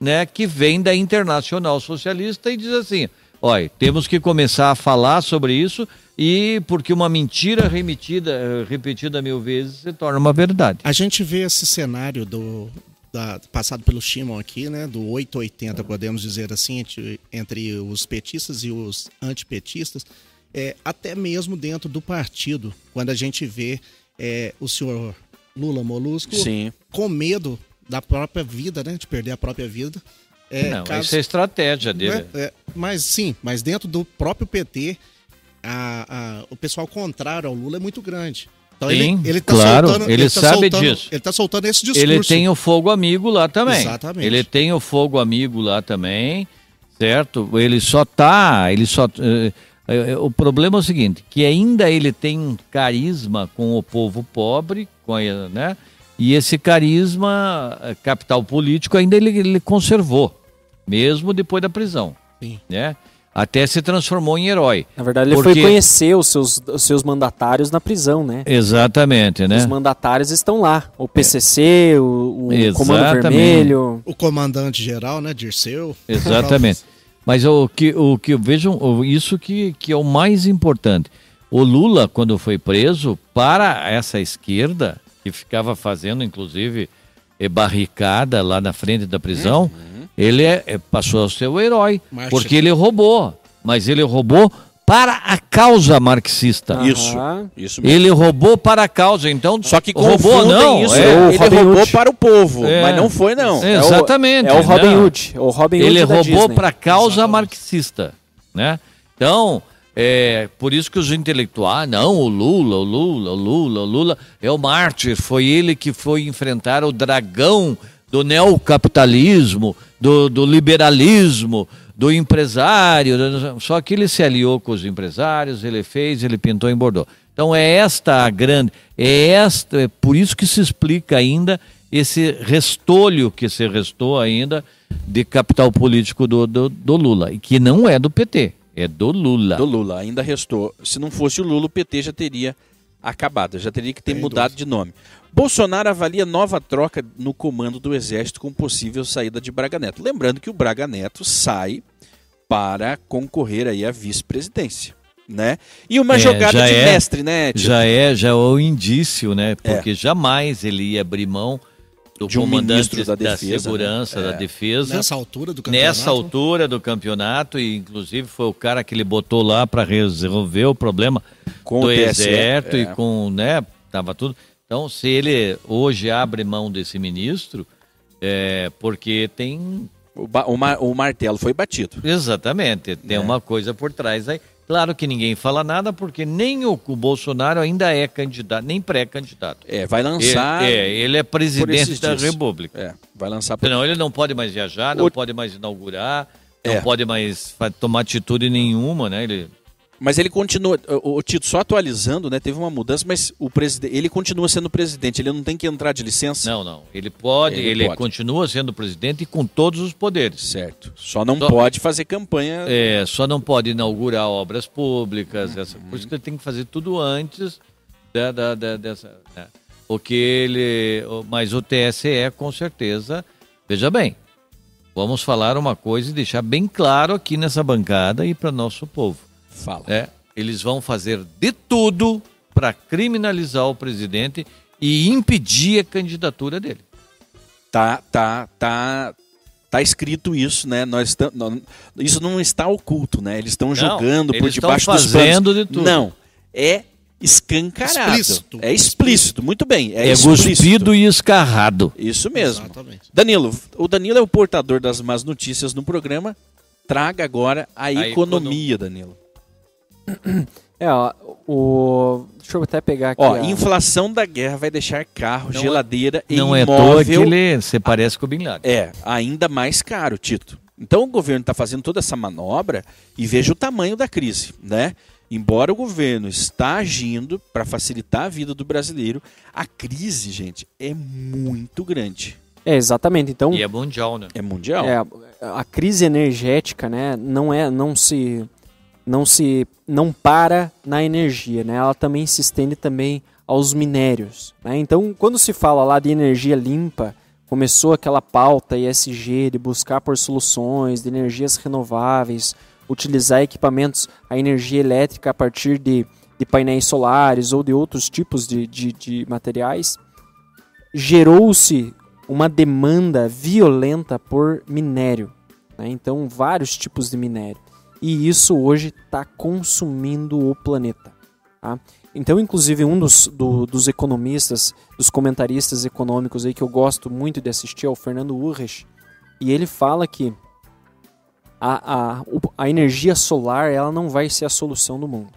né, que vem da Internacional Socialista e diz assim: olha, temos que começar a falar sobre isso e porque uma mentira remitida, eh, repetida mil vezes se torna uma verdade. A gente vê esse cenário do da, passado pelo Shimon aqui, né, do 880, podemos dizer assim, entre, entre os petistas e os antipetistas, é, até mesmo dentro do partido, quando a gente vê é, o senhor Lula Molusco Sim. com medo da própria vida, né, de perder a própria vida. É, Não, caso- isso é estratégia dele. né, é, mas sim, mas dentro do próprio PT, a- a- o pessoal contrário ao Lula é muito grande. Então Sim, ele, ele tá claro, soltando, ele tá sabe soltando- disso. Ele tá soltando esse discurso. Ele tem o fogo amigo lá também. Exatamente. Ele tem o fogo amigo lá também, certo? Ele só tá, ele só eh, eh, o problema é o seguinte, que ainda ele tem um carisma com o povo pobre, com né? E esse carisma, eh, capital político, ainda ele, ele conservou, mesmo depois da prisão, Sim. né? Até se transformou em herói. Na verdade, ele Porque- foi conhecer os seus, os seus mandatários na prisão, né? Exatamente, né? Os mandatários estão lá. O PCC, o, o Exatamente. Comando Vermelho. O comandante geral, né, Dirceu. Exatamente. Mas o que, o que vejam, o- isso que, que é o mais importante. O Lula, quando foi preso, para essa esquerda, que ficava fazendo, inclusive, eh, barricada lá na frente da prisão, ele é- é- passou a ser o herói. Porque ele roubou. Mas ele roubou para a causa marxista. Isso. Aham. Isso mesmo. Ele roubou para a causa, então. Só que roubou não. isso. é. o ele Robin roubou Hood. para o povo, É. mas não foi não. É, Exatamente. É o Robin não. Hood. O Robin Hood Ele da roubou para a causa Exatamente. marxista, né? Então, é por isso que os intelectuais, não, o Lula, o Lula, o Lula, o Lula é o mártir, foi ele que foi enfrentar o dragão do neocapitalismo, do, do liberalismo, do empresário, só que ele se aliou com os empresários, ele fez, ele pintou em Bordeaux. Então é esta a grande, é esta, é por isso que se explica ainda esse restolho que se restou ainda de capital político do, do, do Lula, e que não é do PT, é do Lula. Do Lula, ainda restou. Se não fosse o Lula, o PT já teria acabado, já teria que ter Sem mudado de nome. Bolsonaro avalia nova troca no comando do Exército com possível saída de Braga Neto. Lembrando que o Braga Neto sai para concorrer aí à vice-presidência, né? E uma É, jogada de é- mestre, né? Tito? Já é, já é o indício, né? Porque jamais ele ia abrir mão do De um comandante ministro da defesa, segurança, né? da É. defesa. Nessa altura do campeonato. Nessa altura do campeonato, e inclusive foi o cara que ele botou lá para resolver o problema Com do o TSE, exército é. e com, né, tava tudo. Então, se ele hoje abre mão desse ministro, é porque tem O, o mar- o martelo foi batido. exatamente, tem É. uma coisa por trás aí. Claro que ninguém fala nada porque nem o, o Bolsonaro ainda é candidato, nem pré-candidato. É, vai Ele, lançar. é, ele é presidente da dias. República. É, vai lançar por Senão ele não pode mais viajar, não O- pode mais inaugurar, não É. pode mais tomar atitude nenhuma, né? Ele, Mas ele continua, o, o Tito, só atualizando, né? Teve uma mudança, mas o presidente, ele continua sendo presidente, ele não tem que entrar de licença. não, não. Ele pode, Ele ele, pode. continua sendo presidente com todos os poderes. Certo. Só não Só- pode fazer campanha. É, só não pode inaugurar obras públicas, essa, Uhum. por isso que ele tem que fazer tudo antes da, da- da- dessa. né? Porque ele. o- Mas o TSE, com certeza, veja bem, vamos falar uma coisa e deixar bem claro aqui nessa bancada e para nosso povo. Fala. É, eles vão fazer de tudo para criminalizar o presidente e impedir a candidatura dele. Tá, tá, tá. Tá escrito isso, né? Nós tam- isso não está oculto, né? Eles estão jogando por eles estão debaixo dos fazendo panos. de tudo. Não, é escancarado. Explícito. É explícito, muito bem. É, É, explícito. e escarrado. Isso mesmo. Exatamente. Danilo, o Danilo é o portador das más notícias no programa. Traga agora a, economia, Danilo. É, ó, o... Deixa eu até pegar aqui. Ó, a- inflação da guerra vai deixar carro, Não é- geladeira e Não é à toa que imóvel ele se parece com o Bin Laden. é ainda mais caro, Tito. Então o governo está fazendo toda essa manobra e veja o tamanho da crise, né? Embora o governo está agindo para facilitar a vida do brasileiro, a crise, gente, é muito grande. É, exatamente. Então, E é mundial, né? É mundial. É, a crise energética, né, não é, não se, não se, não para na energia, né? Ela também se estende também aos minérios, né? Então, quando se fala lá de energia limpa, começou aquela pauta ESG de buscar por soluções de energias renováveis, utilizar equipamentos, a energia elétrica a partir de, de painéis solares ou de outros tipos de, de, de materiais, gerou-se uma demanda violenta por minério. Né? Então, vários tipos de minério. E isso hoje está consumindo o planeta. Tá? Então, inclusive, um dos, do, dos economistas, dos comentaristas econômicos aí que eu gosto muito de assistir é o Fernando Urrich. E ele fala que a, a, a energia solar ela não vai ser a solução do mundo.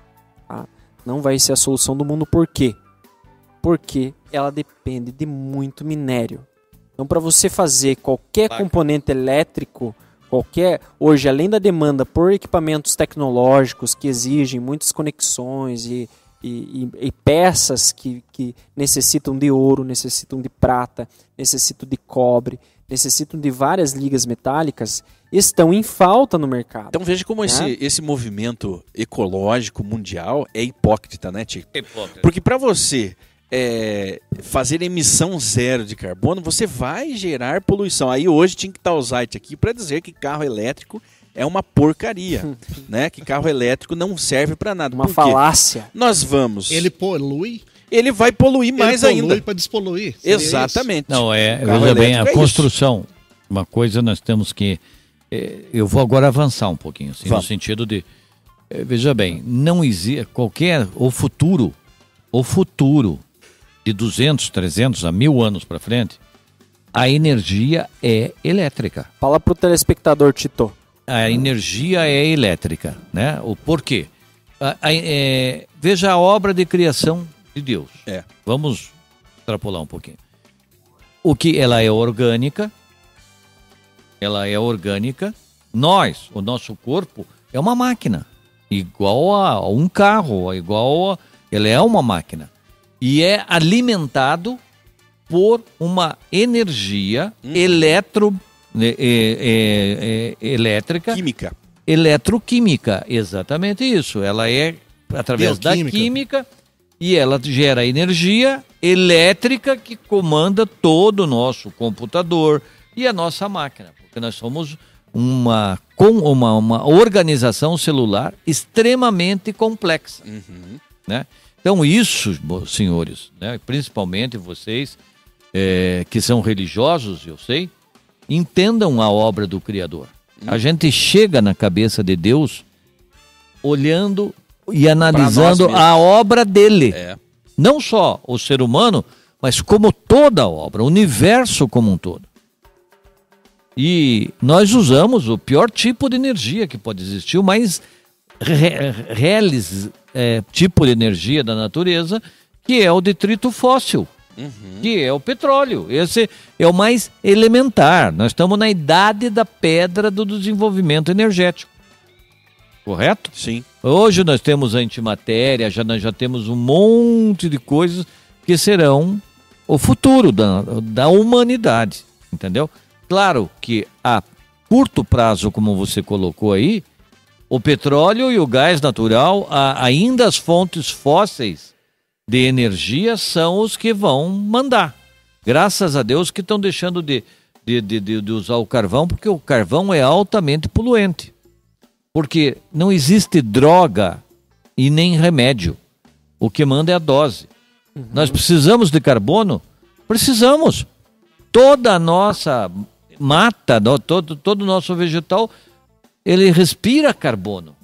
Tá? Não vai ser a solução do mundo por quê? Porque ela depende de muito minério. Então, para você fazer qualquer componente elétrico, qualquer hoje, além da demanda por equipamentos tecnológicos que exigem muitas conexões e e, e, e, peças que, que necessitam de ouro, necessitam de prata, necessitam de cobre, necessitam de várias ligas metálicas, estão em falta no mercado. Então veja como né? esse, esse movimento ecológico mundial é hipócrita, né, Tico? Hipócrita. Porque para você é, fazer emissão zero de carbono, você vai gerar poluição. Aí hoje tinha que estar o site aqui para dizer que carro elétrico é uma porcaria, né? Que carro elétrico não serve para nada. Uma falácia. Nós vamos. Ele polui. Ele vai poluir mais ele polui ainda. para despoluir. Exatamente. Não é. Veja bem a é construção. Isso. Uma coisa nós temos que. É, eu vou agora avançar um pouquinho, assim, no sentido de. É, veja bem, não existe qualquer o futuro, o futuro de 200, 300 a mil anos para frente, a energia é elétrica. Fala para o telespectador, Tito a energia é elétrica, né? O porquê? A, a, é, veja a obra de criação de Deus. É. Vamos extrapolar um pouquinho. O que ela é orgânica, ela é orgânica. Nós, o nosso corpo, é uma máquina, igual a um carro, igual a, ela é uma máquina e é alimentado por uma energia hum. eletro é, é, é, elétrica. Química. Eletroquímica, exatamente isso. Ela é através da química e ela gera energia elétrica que comanda todo o nosso computador e a nossa máquina, porque nós somos uma, com uma, uma organização celular extremamente complexa. Uhum. Né? Então, isso, senhores, né, principalmente vocês é, que são religiosos, eu sei, entendam a obra do Criador. A gente chega na cabeça de Deus olhando e analisando a obra dele. É. Não só o ser humano, mas como toda a obra, o universo como um todo. E nós usamos o pior tipo de energia que pode existir, o mais reales é, tipo de energia da natureza, que é o detrito fóssil uhum. que é o petróleo. Esse é o mais elementar. Nós estamos na idade da pedra do desenvolvimento energético. Correto? Sim. Hoje nós temos a antimatéria, já, nós já temos um monte de coisas que serão o futuro da, da humanidade. Entendeu? Claro que a curto prazo, como você colocou aí, o petróleo e o gás natural, ainda as fontes fósseis, de energia são os que vão mandar. Graças a Deus que estão deixando de, de, de, de, usar o carvão, porque o carvão é altamente poluente. Porque não existe droga e nem remédio. O que manda é a dose. Uhum. Nós precisamos de carbono? Precisamos. Toda a nossa mata, todo, todo o nosso vegetal, ele respira carbono.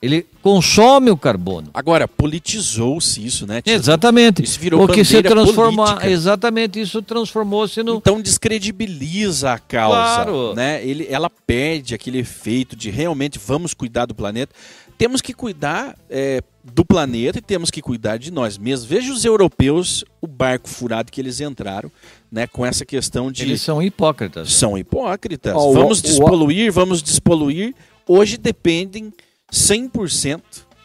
Ele consome o carbono. Agora, politizou-se isso, né? Tito? Exatamente. Isso virou Porque se transformar, exatamente, isso transformou-se no Então descredibiliza a causa, claro. né? Ele ela perde aquele efeito de realmente vamos cuidar do planeta. Temos que cuidar é, do planeta e temos que cuidar de nós mesmos. Veja os europeus, o barco furado que eles entraram, né, com essa questão de Eles são hipócritas. São hipócritas. Oh, vamos despoluir, vamos despoluir. Hoje dependem 100%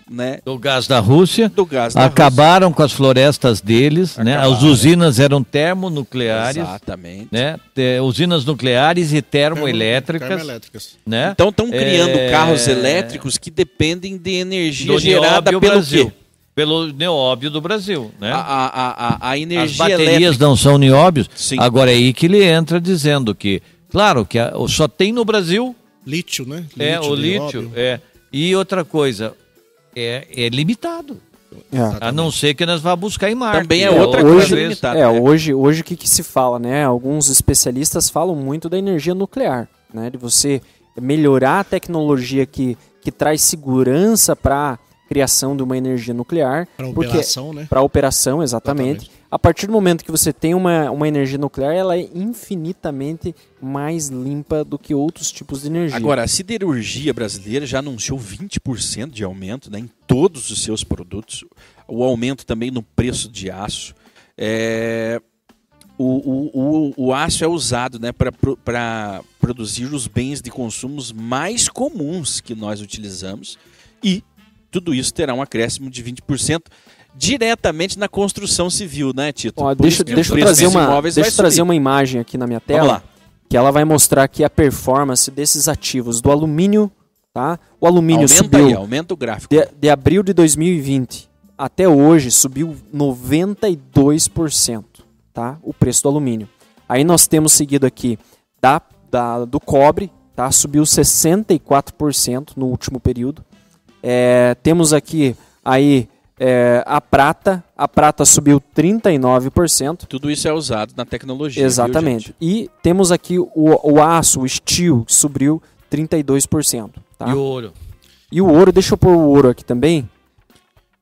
né, do gás da Rússia. Do gás da acabaram Rússia. com as florestas deles, né? As usinas eram termonucleares. Exatamente. Né? usinas nucleares e termoelétricas. termoelétricas. Né? Então estão criando é... carros elétricos que dependem de energia do gerada pelo Brasil. quê? Pelo neóbio do Brasil, né? A, a, a, a energia As baterias elétrica... não são nióbios. Sim. Agora é aí que ele entra dizendo que, claro, que só tem no Brasil Lítio, né? é, o lítio. nióbio. É. E outra coisa, é, é limitado. É. A não ser que nós vá buscar em Marte. Também é É, outra outra coisa limitada. É, né? hoje, hoje o que, que se fala, né? Alguns especialistas falam muito da energia nuclear, né? De você melhorar a tecnologia que, que traz segurança para criação de uma energia nuclear. Para operação, né? Para operação, exatamente. Exatamente. A partir do momento que você tem uma, uma energia nuclear, ela é infinitamente mais limpa do que outros tipos de energia. Agora, a siderurgia brasileira já anunciou 20% de aumento né, em todos os seus produtos. O aumento também no preço de aço. É, o, o, o, o aço é usado né, para produzir os bens de consumos mais comuns que nós utilizamos. E tudo isso terá um acréscimo de 20% diretamente na construção civil, né, Tito? Ó, deixa deixa eu trazer, uma, deixa trazer uma imagem aqui na minha tela. Que ela vai mostrar aqui a performance desses ativos do alumínio, tá? O alumínio Aumenta subiu aí, aumenta o gráfico. de, de abril de 2020 até hoje subiu 92%, tá? O preço do alumínio. Aí nós temos seguido aqui da, da do cobre, tá? Subiu 64% no último período. É, temos aqui aí é, a prata, a prata subiu 39%. Tudo isso é usado na tecnologia. viu, Exatamente. gente? e temos aqui o, o aço, o steel, que subiu 32%. Tá? E o ouro. E o ouro, deixa eu pôr o ouro aqui também.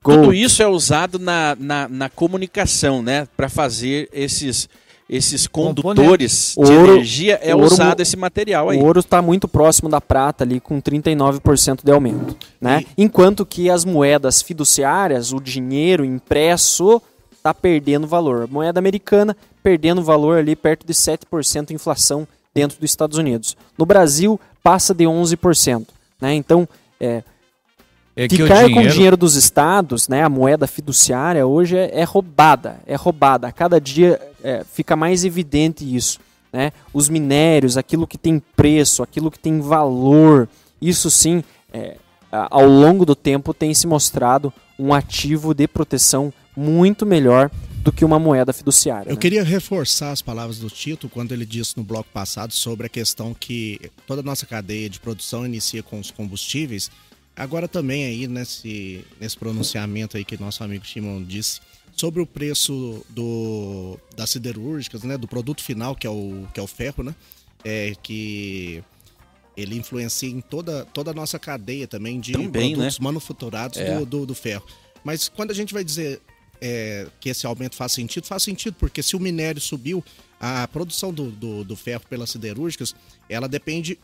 Tudo Gold. isso é usado na, na, na comunicação, né? Para fazer esses, esses condutores O de ouro- energia, é ouro usado esse material aí. O ouro está muito próximo da prata ali, com 39% de aumento. Né? Enquanto que as moedas fiduciárias, o dinheiro impresso, está perdendo valor. A moeda americana perdendo valor ali perto de 7% de inflação dentro dos Estados Unidos. No Brasil, passa de 11%. Né? Então, é, É que o Ficar com o dinheiro, dinheiro dos estados, né, a moeda fiduciária hoje é, é roubada, é roubada. A cada dia é, fica mais evidente isso. Né? Os minérios, aquilo que tem preço, aquilo que tem valor, isso sim, é, ao longo do tempo tem se mostrado um ativo de proteção muito melhor do que uma moeda fiduciária. Eu né? queria reforçar as palavras do Tito quando ele disse no bloco passado sobre a questão que toda a nossa cadeia de produção inicia com os combustíveis. Agora também aí nesse, nesse pronunciamento aí que nosso amigo Shimon disse sobre o preço do, das siderúrgicas, né, do produto final que é o, que é o ferro, né, é, que ele influencia em toda, toda a nossa cadeia também de Também, produtos manufaturados É. do, do, do ferro. Mas quando a gente vai dizer é, que esse aumento faz sentido, faz sentido, porque se o minério subiu, a produção do, do, do ferro pelas siderúrgicas, ela depende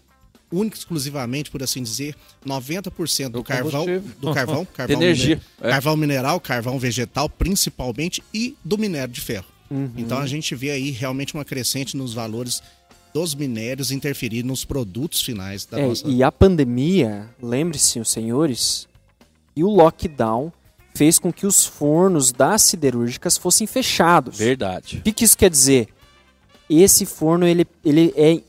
única e exclusivamente, por assim dizer, 90% do, Do carvão, do carvão, carvão, energia, mine- é. carvão mineral, carvão vegetal, principalmente, e do minério de ferro. Uhum. Então a gente vê aí realmente uma crescente nos valores dos minérios interferir nos produtos finais da É, nossa. E a pandemia, lembre-se, os senhores, e o lockdown fez com que os fornos das siderúrgicas fossem fechados. Verdade. O que, que isso quer dizer? Esse forno ele, ele é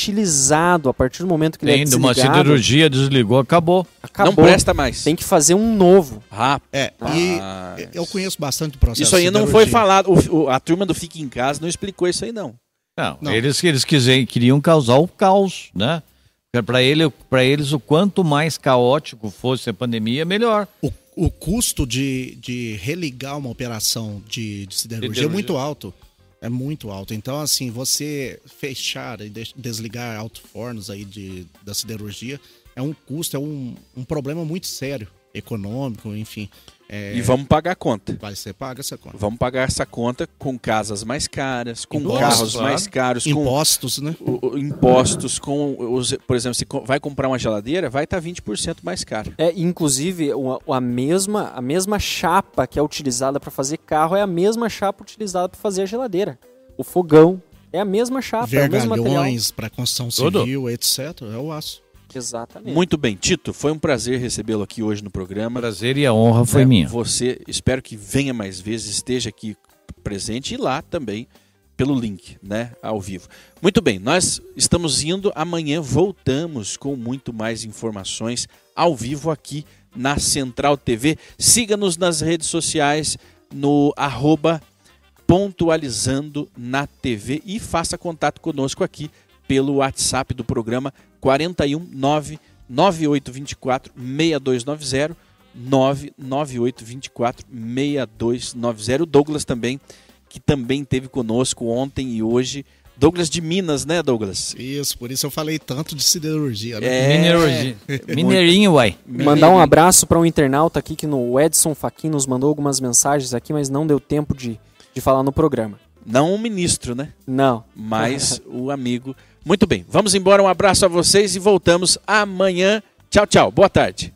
inutilizado a partir do momento que ele é tem de uma desligado. siderurgia, desligou, acabou. Acabou. Não presta mais. Tem que fazer um novo. Rapaz. É, Ah, e eu conheço bastante o processo Isso aí não foi falado. O- o- a turma do Fique em Casa não explicou isso aí, não. Não, Não. eles eles quisem, queriam causar o caos, né? Para ele, para eles o quanto mais caótico fosse a pandemia, melhor. O, o custo de, de religar uma operação de, de siderurgia é muito alto. É muito alto. Então, assim, você fechar e des- desligar alto-fornos aí de, da siderurgia é um custo, é um, um problema muito sério, econômico, enfim. É, E vamos pagar a conta. Vai ser paga essa conta. Vamos pagar essa conta com casas mais caras, com Impostos, carros claro. mais caros, com Impostos, né? o- o- impostos, com os, por exemplo, se vai comprar uma geladeira, vai estar 20% mais caro. É, inclusive, o- a, mesma, a mesma chapa que é utilizada para fazer carro é a mesma chapa utilizada para fazer a geladeira. O fogão é a mesma chapa, é o mesmo material. Vergalhões para construção Tudo. civil, etc. É o aço. Exatamente. Muito bem, Tito, foi um prazer recebê-lo aqui hoje no programa. Prazer e a honra foi É, minha. Você, espero que venha mais vezes, esteja aqui presente e lá também pelo link, né, ao vivo. Muito bem, nós estamos indo, amanhã voltamos com muito mais informações ao vivo aqui na Central TV. Siga-nos nas redes sociais no arroba pontualizando na TV e faça contato conosco aqui pelo WhatsApp do programa 419 9824 6290 99824 6290. O Douglas também, que também teve conosco ontem e hoje. Douglas de Minas, né, Douglas? Isso, por isso eu falei tanto de siderurgia, né? É. Minerurgia. Mineirinho, uai. Mandar um abraço para um internauta aqui que no Edson Faquin nos mandou algumas mensagens aqui, mas não deu tempo de, de falar no programa. Não o ministro, né? Não. Mas o amigo. Muito bem, vamos embora. Um abraço a vocês e voltamos amanhã. Tchau, tchau. Boa tarde.